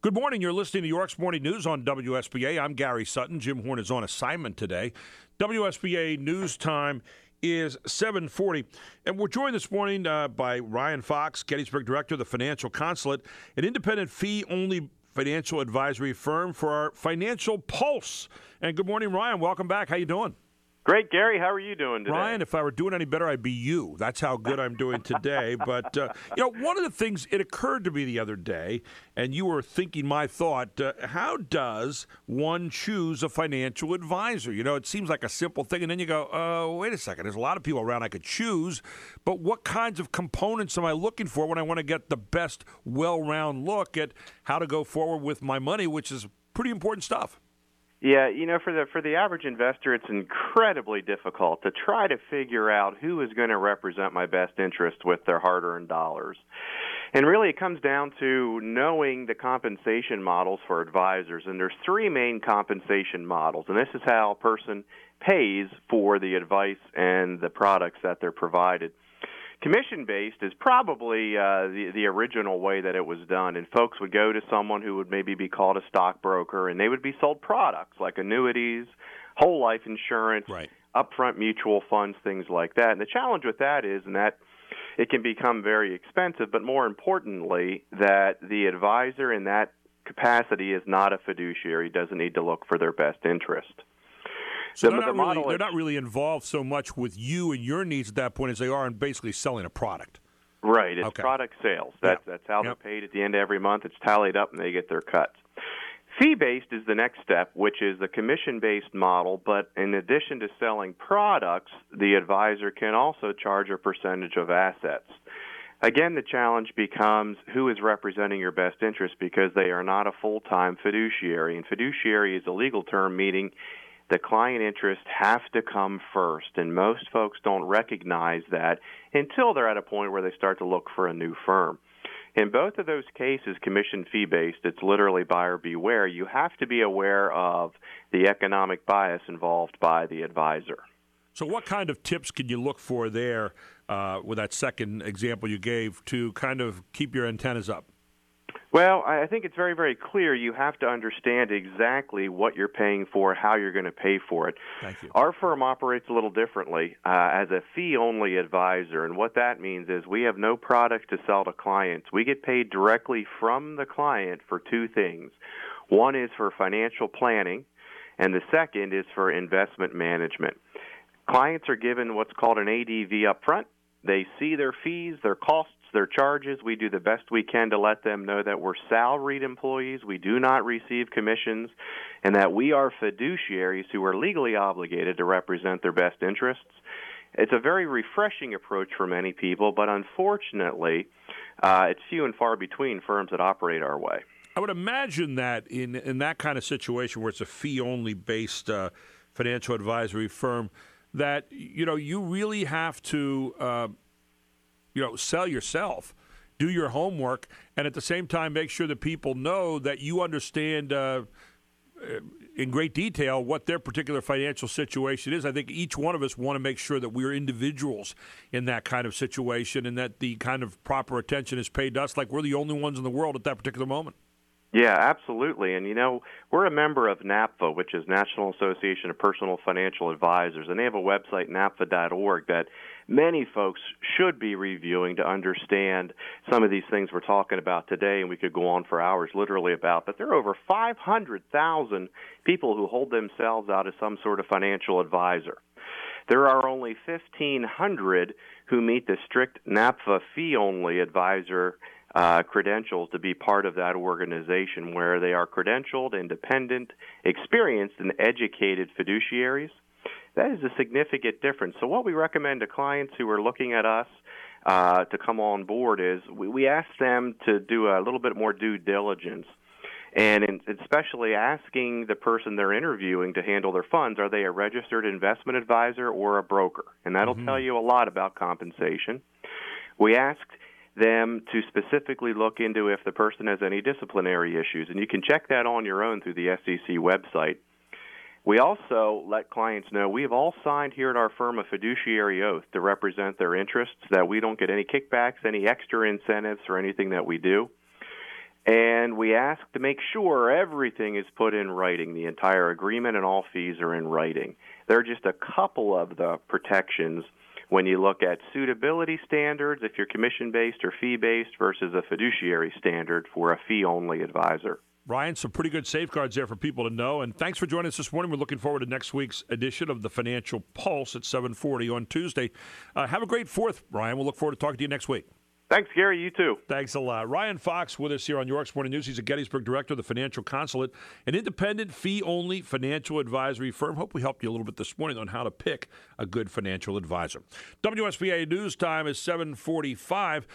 Good morning. You're listening to York's Morning News on WSBA. I'm Gary Sutton. Jim Horn is on assignment today. WSBA News Time is 740. And we're joined this morning uh, by Ryan Fox, Gettysburg Director of the Financial Consulate, an independent fee-only financial advisory firm for our Financial Pulse. And good morning, Ryan. Welcome back. How you doing? Great, Gary. How are you doing today? Ryan, if I were doing any better, I'd be you. That's how good I'm doing today. but, uh, you know, one of the things, it occurred to me the other day, and you were thinking my thought uh, how does one choose a financial advisor? You know, it seems like a simple thing, and then you go, oh, wait a second, there's a lot of people around I could choose, but what kinds of components am I looking for when I want to get the best, well round look at how to go forward with my money, which is pretty important stuff? Yeah, you know, for the for the average investor, it's incredibly difficult to try to figure out who is going to represent my best interest with their hard-earned dollars. And really, it comes down to knowing the compensation models for advisors. And there's three main compensation models, and this is how a person pays for the advice and the products that they're provided commission based is probably uh, the the original way that it was done, and folks would go to someone who would maybe be called a stockbroker, and they would be sold products like annuities, whole life insurance, right. upfront mutual funds, things like that. And the challenge with that is, and that it can become very expensive, but more importantly, that the advisor in that capacity is not a fiduciary, doesn't need to look for their best interest. So they're, not really, they're not really involved so much with you and your needs at that point as they are in basically selling a product. Right. It's okay. product sales. That's yeah. that's how yep. they're paid at the end of every month. It's tallied up and they get their cuts. Fee based is the next step, which is the commission based model, but in addition to selling products, the advisor can also charge a percentage of assets. Again, the challenge becomes who is representing your best interest because they are not a full time fiduciary. And fiduciary is a legal term meaning the client interests have to come first, and most folks don't recognize that until they're at a point where they start to look for a new firm. In both of those cases, commission fee based, it's literally buyer beware. You have to be aware of the economic bias involved by the advisor. So, what kind of tips can you look for there uh, with that second example you gave to kind of keep your antennas up? Well, I think it's very, very clear. You have to understand exactly what you're paying for, how you're going to pay for it. Thank you. Our firm operates a little differently uh, as a fee only advisor. And what that means is we have no product to sell to clients. We get paid directly from the client for two things one is for financial planning, and the second is for investment management. Clients are given what's called an ADV up front. They see their fees, their costs their charges. We do the best we can to let them know that we're salaried employees, we do not receive commissions, and that we are fiduciaries who are legally obligated to represent their best interests. It's a very refreshing approach for many people, but unfortunately, uh, it's few and far between firms that operate our way. I would imagine that in in that kind of situation where it's a fee only based uh, financial advisory firm, that you know you really have to. Uh, you know, sell yourself, do your homework, and at the same time make sure that people know that you understand uh, uh, in great detail what their particular financial situation is. I think each one of us want to make sure that we're individuals in that kind of situation and that the kind of proper attention is paid to us like we're the only ones in the world at that particular moment. Yeah, absolutely. And you know, we're a member of NAPFA, which is National Association of Personal Financial Advisors, and they have a website, napfa.org, that many folks should be reviewing to understand some of these things we're talking about today, and we could go on for hours literally about. But there are over 500,000 people who hold themselves out as some sort of financial advisor. There are only 1,500 who meet the strict NAPFA fee only advisor uh, credentials to be part of that organization where they are credentialed, independent, experienced, and educated fiduciaries. That is a significant difference. So, what we recommend to clients who are looking at us uh, to come on board is we, we ask them to do a little bit more due diligence and in, especially asking the person they're interviewing to handle their funds are they a registered investment advisor or a broker and that'll mm-hmm. tell you a lot about compensation we asked them to specifically look into if the person has any disciplinary issues. And you can check that on your own through the SEC website. We also let clients know we have all signed here at our firm a fiduciary oath to represent their interests, that we don't get any kickbacks, any extra incentives for anything that we do. And we ask to make sure everything is put in writing. The entire agreement and all fees are in writing. There are just a couple of the protections when you look at suitability standards, if you're commission based or fee based, versus a fiduciary standard for a fee only advisor. Ryan, some pretty good safeguards there for people to know. And thanks for joining us this morning. We're looking forward to next week's edition of the Financial Pulse at 740 on Tuesday. Uh, have a great fourth, Ryan. We'll look forward to talking to you next week. Thanks, Gary. You too. Thanks a lot. Ryan Fox with us here on York's Morning News. He's a Gettysburg director of the Financial Consulate, an independent, fee only financial advisory firm. Hope we helped you a little bit this morning on how to pick a good financial advisor. WSBA News Time is 745.